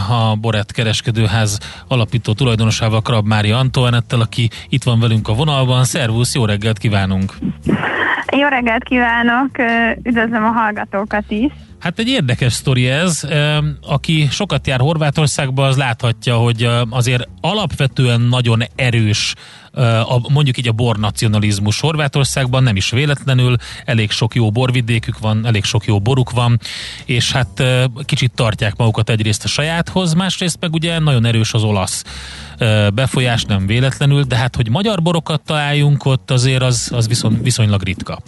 a Borett kereskedőház alapító tulajdonosával, Krab Mária Antoinettel, aki itt van velünk a vonalban. Szervusz, jó reggelt kívánunk! Jó reggelt kívánok, üdvözlöm a hallgatókat is! Hát egy érdekes sztori ez. Aki sokat jár Horvátországba, az láthatja, hogy azért alapvetően nagyon erős a, mondjuk így a bornacionalizmus Horvátországban, nem is véletlenül, elég sok jó borvidékük van, elég sok jó boruk van, és hát kicsit tartják magukat egyrészt a sajáthoz, másrészt meg ugye nagyon erős az olasz befolyás, nem véletlenül, de hát, hogy magyar borokat találjunk ott, azért az, az viszont, viszonylag ritka.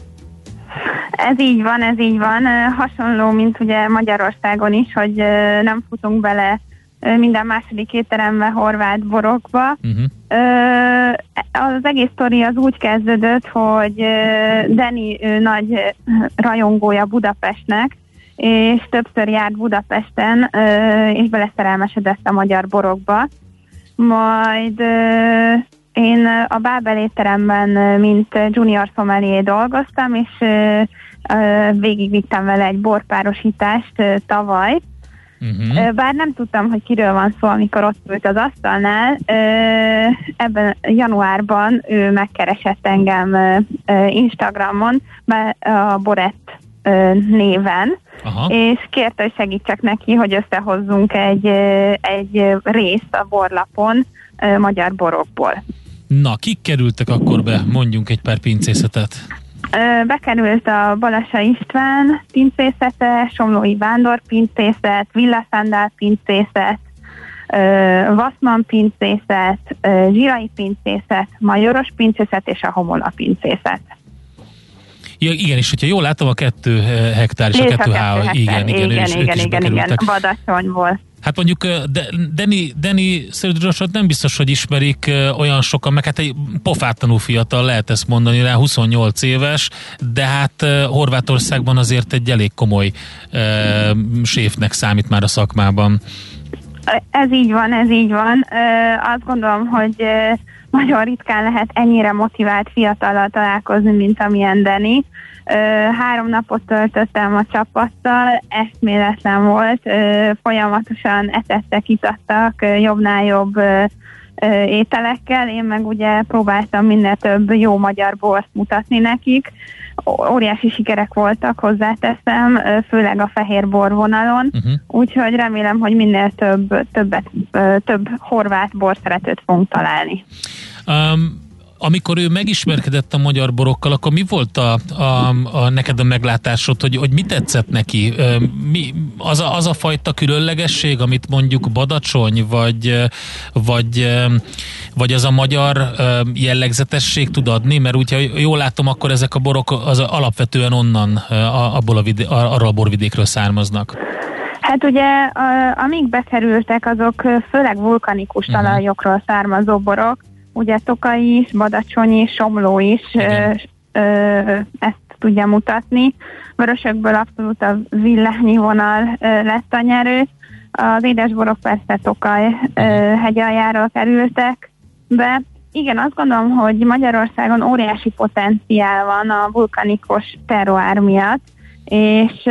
Ez így van, ez így van. Hasonló, mint ugye Magyarországon is, hogy nem futunk bele minden második étterembe horvát borokba. Uh-huh. Az egész sztori az úgy kezdődött, hogy Deni nagy rajongója Budapestnek, és többször járt Budapesten, és beleszerelmesedett a magyar borokba. Majd én a Bábel étteremben, mint junior sommelier dolgoztam, és végigvittem vele egy borpárosítást tavaly, Uh-huh. Bár nem tudtam, hogy kiről van szó, amikor ott ült az asztalnál, ebben januárban ő megkeresett engem Instagramon a Borett néven, Aha. és kérte, hogy segítsek neki, hogy összehozzunk egy, egy részt a borlapon magyar borokból. Na, kik kerültek akkor be? Mondjunk egy pár pincészetet. Bekerült a Balasa István pincészete, Somlói Vándor pincészet, Villa Szandál pincészet, Vaszman pincészet, Zsirai pincészet, Majoros pincészet és a Homola pincészet. Ja, igen, és hogyha jól látom, a kettő hektár és, a kettő há, igen, igen, igen, igen, igen, igen, igen, Badacsonyból. Hát mondjuk Deni, Deni Szöldrosot nem biztos, hogy ismerik olyan sokan, meg hát egy pofátlanul fiatal lehet ezt mondani, rá 28 éves, de hát Horvátországban azért egy elég komoly uh, séfnek számít már a szakmában. Ez így van, ez így van. Uh, azt gondolom, hogy nagyon ritkán lehet ennyire motivált fiatalal találkozni, mint amilyen Deni. Három napot töltöttem a csapattal, eszméletlen volt, folyamatosan etettek, itattak, jobbnál jobb ételekkel, én meg ugye próbáltam minél több jó magyar bort mutatni nekik. Óriási sikerek voltak, hozzáteszem, főleg a fehér bor vonalon, uh-huh. úgyhogy remélem, hogy minél több, többet, több horvát borszeretőt fogunk találni. Um, amikor ő megismerkedett a magyar borokkal, akkor mi volt a, a, a neked a meglátásod, hogy, hogy mi tetszett neki? Mi, az, a, az a fajta különlegesség, amit mondjuk Badacsony, vagy, vagy, vagy az a magyar jellegzetesség tud adni? Mert úgy, ha jól látom, akkor ezek a borok az alapvetően onnan, abból a vide, arról a borvidékről származnak. Hát ugye, amíg bekerültek, azok főleg vulkanikus uh-huh. talajokról származó borok, ugye Tokai is, Badacsony is, Somló is ö, ö, ezt tudja mutatni. Vörösökből abszolút a villányi vonal ö, lett a nyerő. Az édesborok persze Tokaj ö, hegyaljáról kerültek be. Igen, azt gondolom, hogy Magyarországon óriási potenciál van a vulkanikus terroár miatt, és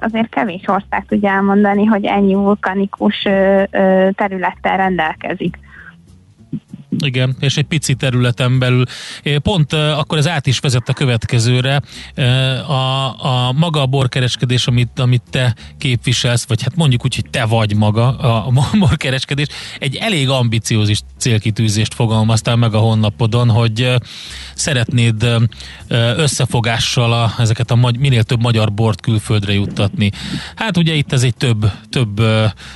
azért kevés ország tudja elmondani, hogy ennyi vulkanikus területtel rendelkezik. Igen, és egy pici területen belül. Pont akkor ez át is vezet a következőre. A, a maga a borkereskedés, amit, amit te képviselsz, vagy hát mondjuk úgy, hogy te vagy maga a borkereskedés, egy elég ambiciózis célkitűzést fogalmaztál meg a honlapodon, hogy szeretnéd összefogással a, ezeket a minél több magyar bort külföldre juttatni. Hát ugye itt ez egy több, több,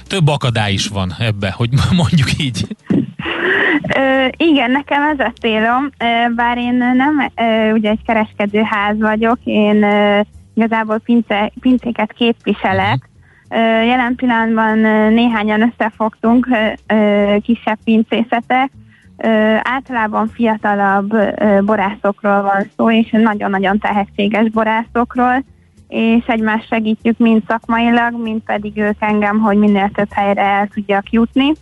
több akadály is van ebbe, hogy mondjuk így. Ö, igen, nekem ez a célom, ö, bár én nem ö, ugye egy kereskedőház vagyok, én ö, igazából pince, pincéket képviselek. Ö, jelen pillanatban néhányan összefogtunk, ö, kisebb pincészetek, Ö, általában fiatalabb ö, borászokról van szó, és nagyon-nagyon tehetséges borászokról, és egymást segítjük mind szakmailag, mind pedig ők engem, hogy minél több helyre el tudjak jutni.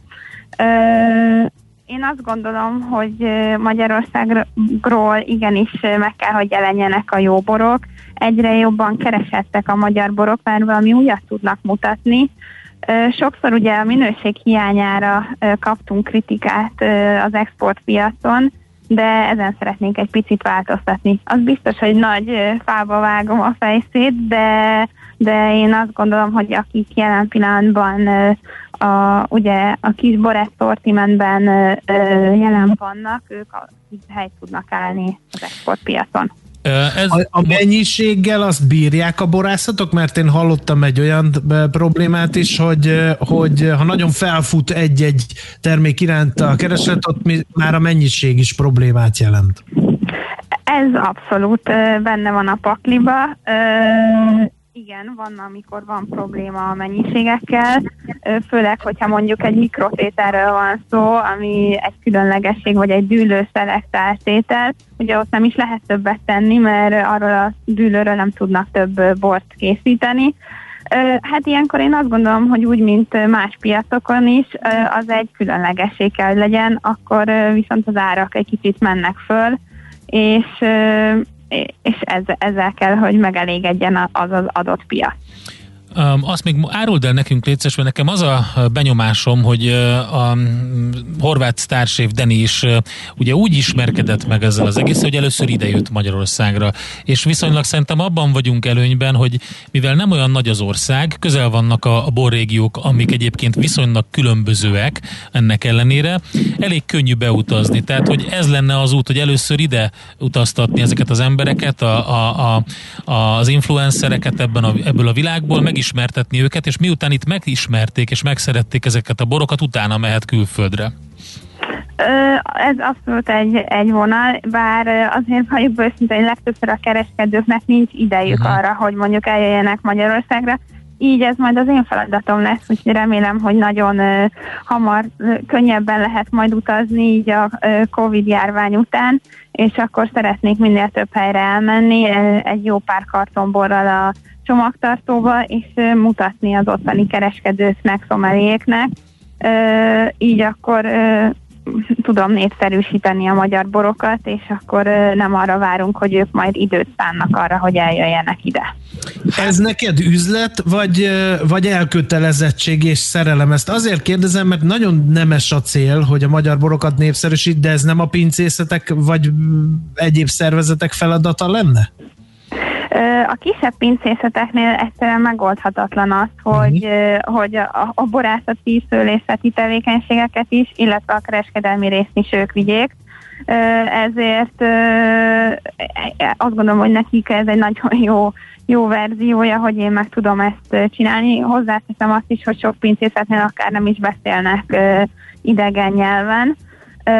Ö, én azt gondolom, hogy Magyarországról igenis meg kell, hogy jelenjenek a jó borok. Egyre jobban keresettek a magyar borok, mert valami újat tudnak mutatni. Sokszor ugye a minőség hiányára kaptunk kritikát az exportpiacon, de ezen szeretnénk egy picit változtatni. Az biztos, hogy nagy fába vágom a fejszét, de, de én azt gondolom, hogy akik jelen pillanatban a, ugye a kis borett szortimentben jelen vannak, ők a helyt tudnak állni az exportpiacon. Ez... A, a mennyiséggel azt bírják a borászatok? Mert én hallottam egy olyan problémát is, hogy, hogy ha nagyon felfut egy-egy termék iránt a kereslet, ott már a mennyiség is problémát jelent. Ez abszolút benne van a pakliba igen, van, amikor van probléma a mennyiségekkel, főleg, hogyha mondjuk egy mikrotételről van szó, ami egy különlegesség, vagy egy dűlő szelektált tétel, ugye ott nem is lehet többet tenni, mert arról a dűlőről nem tudnak több bort készíteni. Hát ilyenkor én azt gondolom, hogy úgy, mint más piacokon is, az egy különlegesség kell, hogy legyen, akkor viszont az árak egy kicsit mennek föl, és és ezzel, ezzel kell, hogy megelégedjen az az adott piac. Azt még áruld el nekünk létszes, mert nekem az a benyomásom, hogy a horvát sztársév Deni is ugye úgy ismerkedett meg ezzel az egész, hogy először idejött Magyarországra. És viszonylag szerintem abban vagyunk előnyben, hogy mivel nem olyan nagy az ország, közel vannak a, a borrégiók, amik egyébként viszonylag különbözőek ennek ellenére, elég könnyű beutazni. Tehát, hogy ez lenne az út, hogy először ide utaztatni ezeket az embereket, a, a, a, az influencereket ebben a, ebből a világból, meg megismertetni őket, és miután itt megismerték és megszerették ezeket a borokat, utána mehet külföldre. Ez abszolút egy, egy vonal, bár azért vagyok őszintén, hogy legtöbbször a kereskedőknek nincs idejük uh-huh. arra, hogy mondjuk eljöjjenek Magyarországra, így ez majd az én feladatom lesz, úgyhogy remélem, hogy nagyon hamar, uh, könnyebben lehet majd utazni így a Covid járvány után, és akkor szeretnék minél több helyre elmenni, egy jó pár kartonborral a csomagtartóba, és mutatni az ottani kereskedőknek, szomeléknek. Így akkor tudom népszerűsíteni a magyar borokat, és akkor nem arra várunk, hogy ők majd időt szánnak arra, hogy eljöjjenek ide. Ez neked üzlet, vagy, vagy elkötelezettség és szerelem? Ezt azért kérdezem, mert nagyon nemes a cél, hogy a magyar borokat népszerűsít, de ez nem a pincészetek vagy egyéb szervezetek feladata lenne? A kisebb pincészeteknél egyszerűen megoldhatatlan az, hogy, uh-huh. hogy a, a borászati, szőlészeti tevékenységeket is, illetve a kereskedelmi részt is ők vigyék. Ezért azt gondolom, hogy nekik ez egy nagyon jó, jó verziója, hogy én meg tudom ezt csinálni. Hozzáteszem azt is, hogy sok pincészetnél akár nem is beszélnek idegen nyelven, Ö,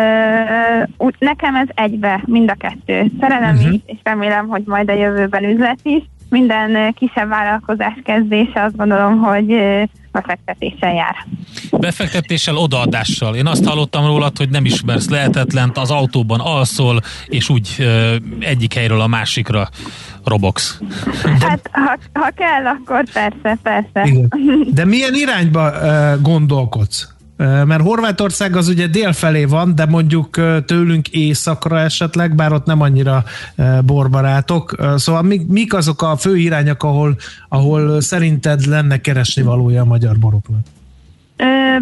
nekem ez egybe, mind a kettő. Szerelem uh-huh. is, és remélem, hogy majd a jövőben üzlet is. Minden kisebb vállalkozás kezdése azt gondolom, hogy befektetéssel jár. Befektetéssel, odaadással. Én azt hallottam rólad, hogy nem ismersz lehetetlent, az autóban alszol, és úgy ö, egyik helyről a másikra robogsz. Hát, ha, ha kell, akkor persze, persze. Igen. De milyen irányba uh, gondolkodsz? Mert Horvátország az ugye dél felé van, de mondjuk tőlünk északra esetleg, bár ott nem annyira borbarátok. Szóval mik, mik azok a fő irányok, ahol, ahol szerinted lenne keresni valója a magyar boroknak?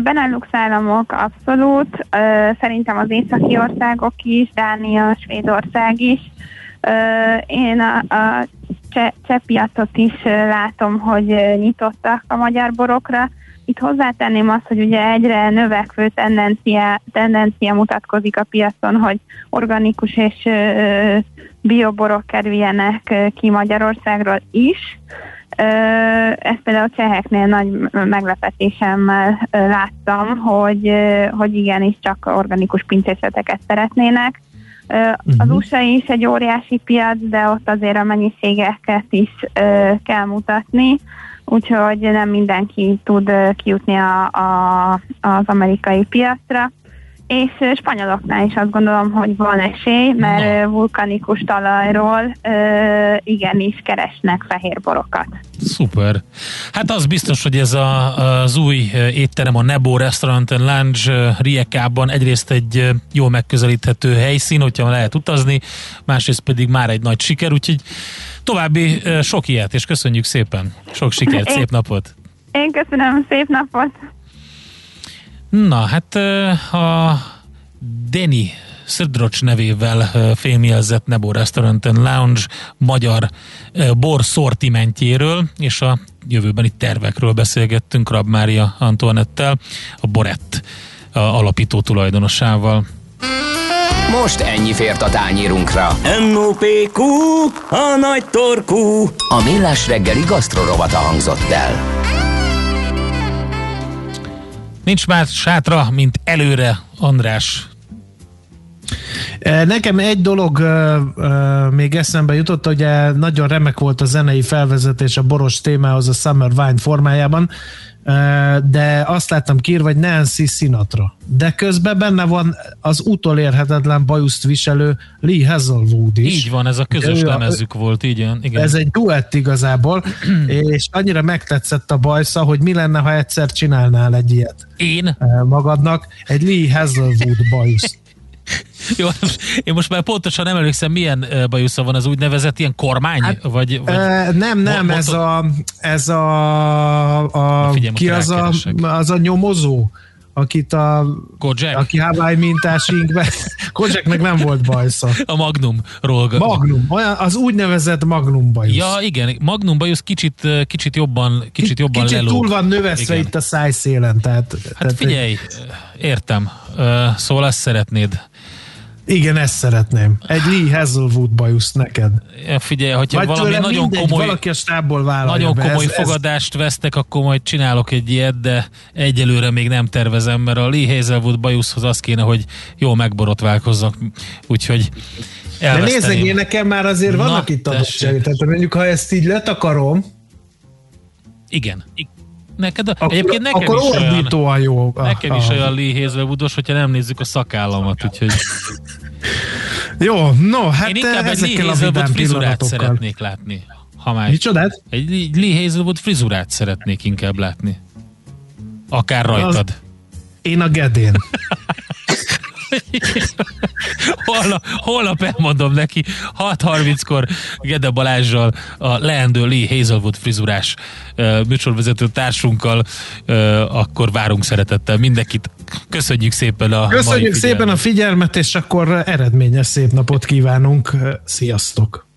Benelux államok abszolút, szerintem az északi országok is, Dánia, Svédország is. Én a, a cseh piacot is látom, hogy nyitottak a magyar borokra, itt hozzátenném azt, hogy ugye egyre növekvő tendencia, tendencia mutatkozik a piacon, hogy organikus és ö, bioborok kerüljenek ki Magyarországról is. Ezt például a cseheknél nagy meglepetésemmel láttam, hogy, hogy igenis csak organikus pincészeteket szeretnének. Az uh-huh. USA is egy óriási piac, de ott azért a mennyiségeket is kell mutatni úgyhogy nem mindenki tud kijutni a, a, az amerikai piacra. És spanyoloknál is azt gondolom, hogy van esély, mert vulkanikus talajról igenis keresnek fehér borokat. Szuper. Hát az biztos, hogy ez a, az új étterem, a Nebo Restaurant and Lounge Riekában egyrészt egy jól megközelíthető helyszín, hogyha lehet utazni, másrészt pedig már egy nagy siker, úgyhogy További sok ilyet, és köszönjük szépen. Sok sikert, én, szép napot. Én köszönöm, szép napot. Na, hát a Deni Szödrocs nevével fémjelzett Nebo Restaurant and Lounge magyar bor szortimentjéről, és a jövőbeni tervekről beszélgettünk Rab Mária Antoinettel, a Borett alapító tulajdonosával. Most ennyi fért a tányírunkra. M.O.P.Q. A nagy torkú. A millás reggeli gasztrorovata hangzott el. Nincs már sátra, mint előre, András. Nekem egy dolog uh, uh, még eszembe jutott, ugye nagyon remek volt a zenei felvezetés a boros témához a Summer Wine formájában, de azt láttam kírva, hogy Nancy Sinatra. De közben benne van az utolérhetetlen bajuszt viselő Lee Hazelwood is. Így van, ez a közös lemezük volt, így igen. Ez egy duett igazából, és annyira megtetszett a bajsza, hogy mi lenne, ha egyszer csinálnál egy ilyet. Én? Magadnak egy Lee Hazelwood bajuszt. Jó, én most már pontosan nem emlékszem, milyen bajusza van az úgynevezett ilyen kormány? Hát, vagy, vagy e, nem, nem, ez a, ez a, a figyelj, ki az a, az a nyomozó, akit a... Kojak? Aki Hawaii mintás inkbe. Kojaknek nem volt bajsza. A Magnum ról. Magnum, az úgynevezett Magnum bajusz. Ja, igen, Magnum bajusz kicsit, kicsit jobban, kicsit jobban Kicsit lelóg. túl van növeszve igen. itt a szájszélen. Tehát, hát tehát figyelj, értem. Szóval azt szeretnéd igen, ezt szeretném. Egy Lee Hazelwood bajusz neked. Ja, figyelj, hogyha Vagy valami nagyon mindegy, komoly, valaki a stábból nagyon be. komoly ez, fogadást ez... vesztek, akkor majd csinálok egy ilyet, de egyelőre még nem tervezem, mert a Lee Hazelwood bajuszhoz az kéne, hogy jó megborotválkozzak, úgyhogy De nézzek, nekem már azért Na, vannak itt adottságok. Tehát mondjuk, ha ezt így letakarom, igen. Neked, a, akkor, egyébként nekem akkor is olyan, jó. Nekem is olyan Lee Hazelwoodos, hogyha nem nézzük a szakállamat, úgyhogy... jó, no, hát Én inkább egy Hazelwood frizurát szeretnék látni. Ha már Micsodát? Egy Hazelwood frizurát szeretnék inkább látni. Akár rajtad. Az, én a gedén. holnap, holnap elmondom neki 6.30-kor Gede Balázsral a leendő Lee Hazelwood frizurás műsorvezető társunkkal akkor várunk szeretettel mindenkit. Köszönjük szépen a Köszönjük mai szépen a figyelmet, és akkor eredményes szép napot kívánunk. Sziasztok!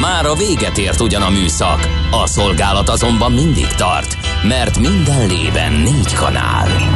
Már a véget ért ugyan a műszak, a szolgálat azonban mindig tart, mert minden lében négy kanál.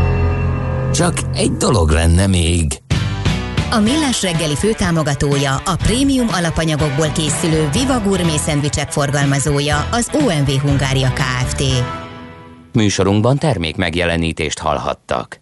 Csak egy dolog lenne még. A Millás reggeli főtámogatója, a prémium alapanyagokból készülő Viva Gourmet szendvicsek forgalmazója, az OMV Hungária Kft. Műsorunkban termék megjelenítést hallhattak.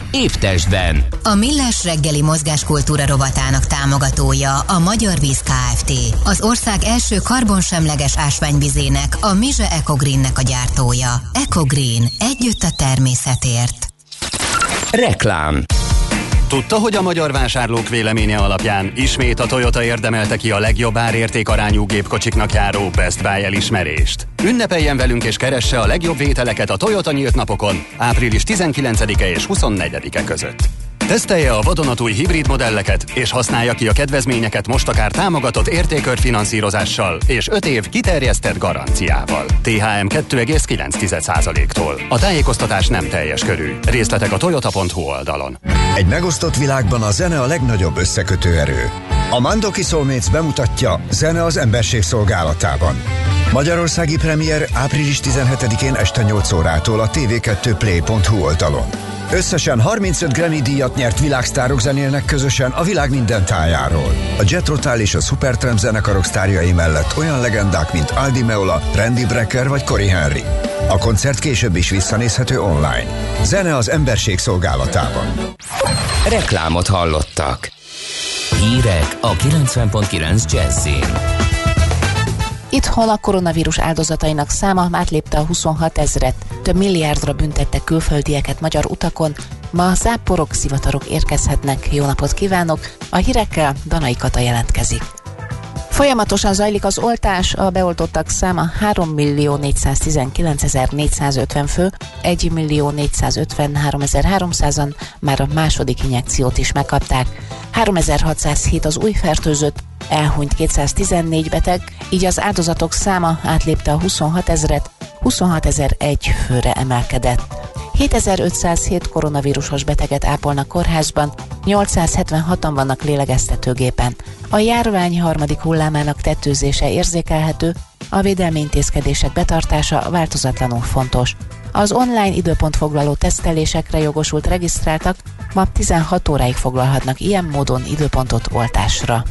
Évtestben. A Millás reggeli mozgáskultúra rovatának támogatója a Magyar Víz Kft. Az ország első karbonsemleges ásványvizének, a Mize Ecogreennek a gyártója. Ecogreen. Együtt a természetért. Reklám Tudta, hogy a magyar vásárlók véleménye alapján ismét a Toyota érdemelte ki a legjobb árértékarányú gépkocsiknak járó Best Buy elismerést? Ünnepeljen velünk és keresse a legjobb vételeket a Toyota nyílt napokon, április 19-e és 24-e között. Tesztelje a vadonatúj hibrid modelleket, és használja ki a kedvezményeket most akár támogatott értékörfinanszírozással és 5 év kiterjesztett garanciával. THM 2,9%-tól. A tájékoztatás nem teljes körű. Részletek a toyota.hu oldalon. Egy megosztott világban a zene a legnagyobb összekötő erő. A Mandoki Soulmates bemutatja Zene az emberség szolgálatában. Magyarországi premier április 17-én este 8 órától a tv2play.hu oldalon. Összesen 35 Grammy díjat nyert világsztárok zenélnek közösen a világ minden tájáról. A Jet és a Supertramp zenekarok sztárjai mellett olyan legendák, mint Aldi Meola, Randy Brecker vagy Cory Henry. A koncert később is visszanézhető online. Zene az emberség szolgálatában. Reklámot hallottak. Hírek a 90.9 Jazzin. Itthon a koronavírus áldozatainak száma átlépte a 26 ezret. Több milliárdra büntettek külföldieket magyar utakon. Ma záporok, szivatarok érkezhetnek. Jó napot kívánok! A hírekkel Danai Kata jelentkezik. Folyamatosan zajlik az oltás, a beoltottak száma 3 millió 419.450 fő, 1 millió 453.300-an már a második injekciót is megkapták. 3607 az új fertőzött, elhunyt 214 beteg, így az áldozatok száma átlépte a 26 ezeret, 26 egy főre emelkedett. 7507 koronavírusos beteget ápolnak kórházban, 876-an vannak lélegeztetőgépen. A járvány harmadik hullámának tetőzése érzékelhető, a védelmi intézkedések betartása változatlanul fontos. Az online időpontfoglaló tesztelésekre jogosult regisztráltak ma 16 óráig foglalhatnak ilyen módon időpontot oltásra.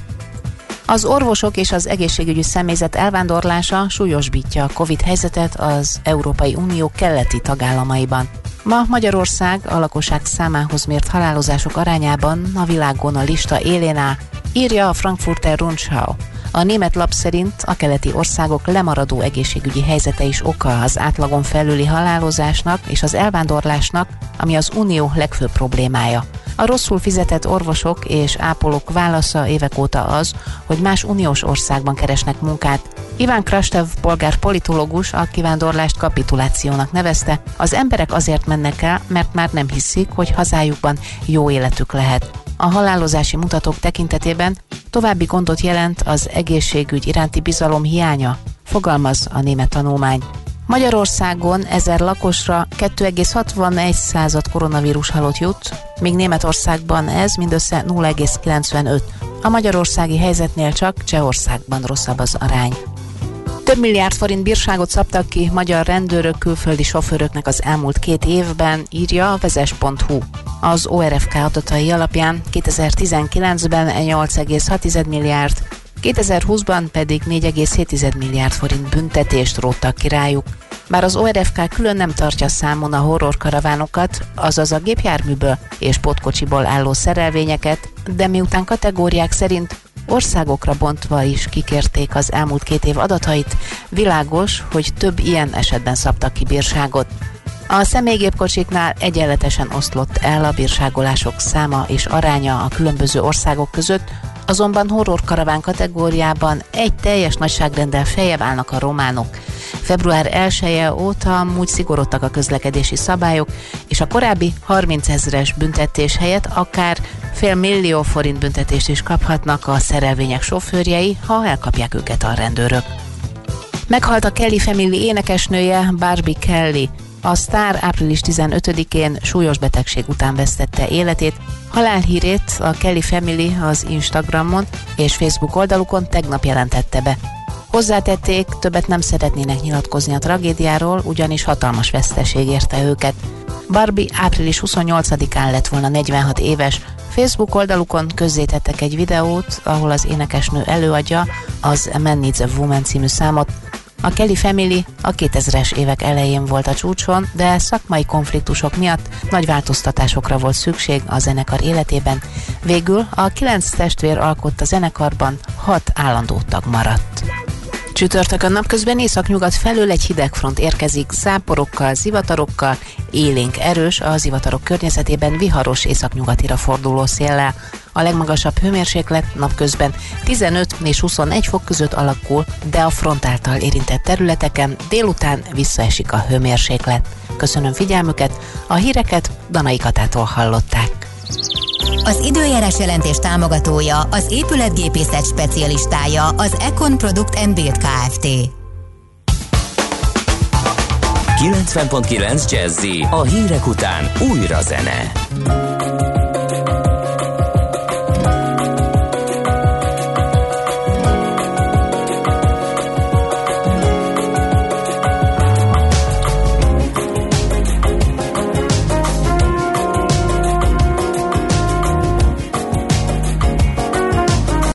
Az orvosok és az egészségügyi személyzet elvándorlása súlyosbítja a COVID helyzetet az Európai Unió keleti tagállamaiban. Ma Magyarország a lakosság számához mért halálozások arányában a világon a lista élén áll, írja a Frankfurter Rundschau. A német lap szerint a keleti országok lemaradó egészségügyi helyzete is oka az átlagon felüli halálozásnak és az elvándorlásnak, ami az unió legfőbb problémája. A rosszul fizetett orvosok és ápolók válasza évek óta az, hogy más uniós országban keresnek munkát. Iván Krastev polgár politológus a kivándorlást kapitulációnak nevezte. Az emberek azért mennek el, mert már nem hiszik, hogy hazájukban jó életük lehet. A halálozási mutatók tekintetében további gondot jelent az egészségügy iránti bizalom hiánya, fogalmaz a német tanulmány. Magyarországon ezer lakosra 2,61 század koronavírus halott jut, míg Németországban ez mindössze 0,95. A magyarországi helyzetnél csak Csehországban rosszabb az arány. Több milliárd forint bírságot szabtak ki magyar rendőrök külföldi sofőröknek az elmúlt két évben, írja a vezes.hu. Az ORFK adatai alapján 2019-ben 8,6 milliárd, 2020-ban pedig 4,7 milliárd forint büntetést róttak ki rájuk. Bár az ORFK külön nem tartja számon a horrorkaravánokat, azaz a gépjárműből és potkocsiból álló szerelvényeket, de miután kategóriák szerint országokra bontva is kikérték az elmúlt két év adatait, világos, hogy több ilyen esetben szabtak ki bírságot. A személygépkocsiknál egyenletesen oszlott el a bírságolások száma és aránya a különböző országok között, azonban horror karaván kategóriában egy teljes nagyságrendel feljebb állnak a románok. Február 1 -e óta amúgy szigorodtak a közlekedési szabályok, és a korábbi 30 ezres büntetés helyett akár fél millió forint büntetést is kaphatnak a szerelvények sofőrjei, ha elkapják őket a rendőrök. Meghalt a Kelly Family énekesnője Barbie Kelly. A sztár április 15-én súlyos betegség után vesztette életét. Halálhírét a Kelly Family az Instagramon és Facebook oldalukon tegnap jelentette be. Hozzátették, többet nem szeretnének nyilatkozni a tragédiáról, ugyanis hatalmas veszteség érte őket. Barbie április 28-án lett volna 46 éves, Facebook oldalukon közzétettek egy videót, ahol az énekesnő előadja az Man Needs a Woman című számot, a Kelly Family a 2000-es évek elején volt a csúcson, de szakmai konfliktusok miatt nagy változtatásokra volt szükség a zenekar életében. Végül a kilenc testvér alkotta zenekarban hat állandó tag maradt. Csütörtökön napközben északnyugat felől egy hidegfront érkezik, záporokkal, zivatarokkal, élénk erős, a zivatarok környezetében viharos északnyugatira forduló széllel. A legmagasabb hőmérséklet napközben 15 és 21 fok között alakul, de a front által érintett területeken délután visszaesik a hőmérséklet. Köszönöm figyelmüket, a híreket Danai Katától hallották. Az időjárás jelentés támogatója, az épületgépészet specialistája, az Econ Product Build Kft. 90.9 Jazzy a hírek után újra zene.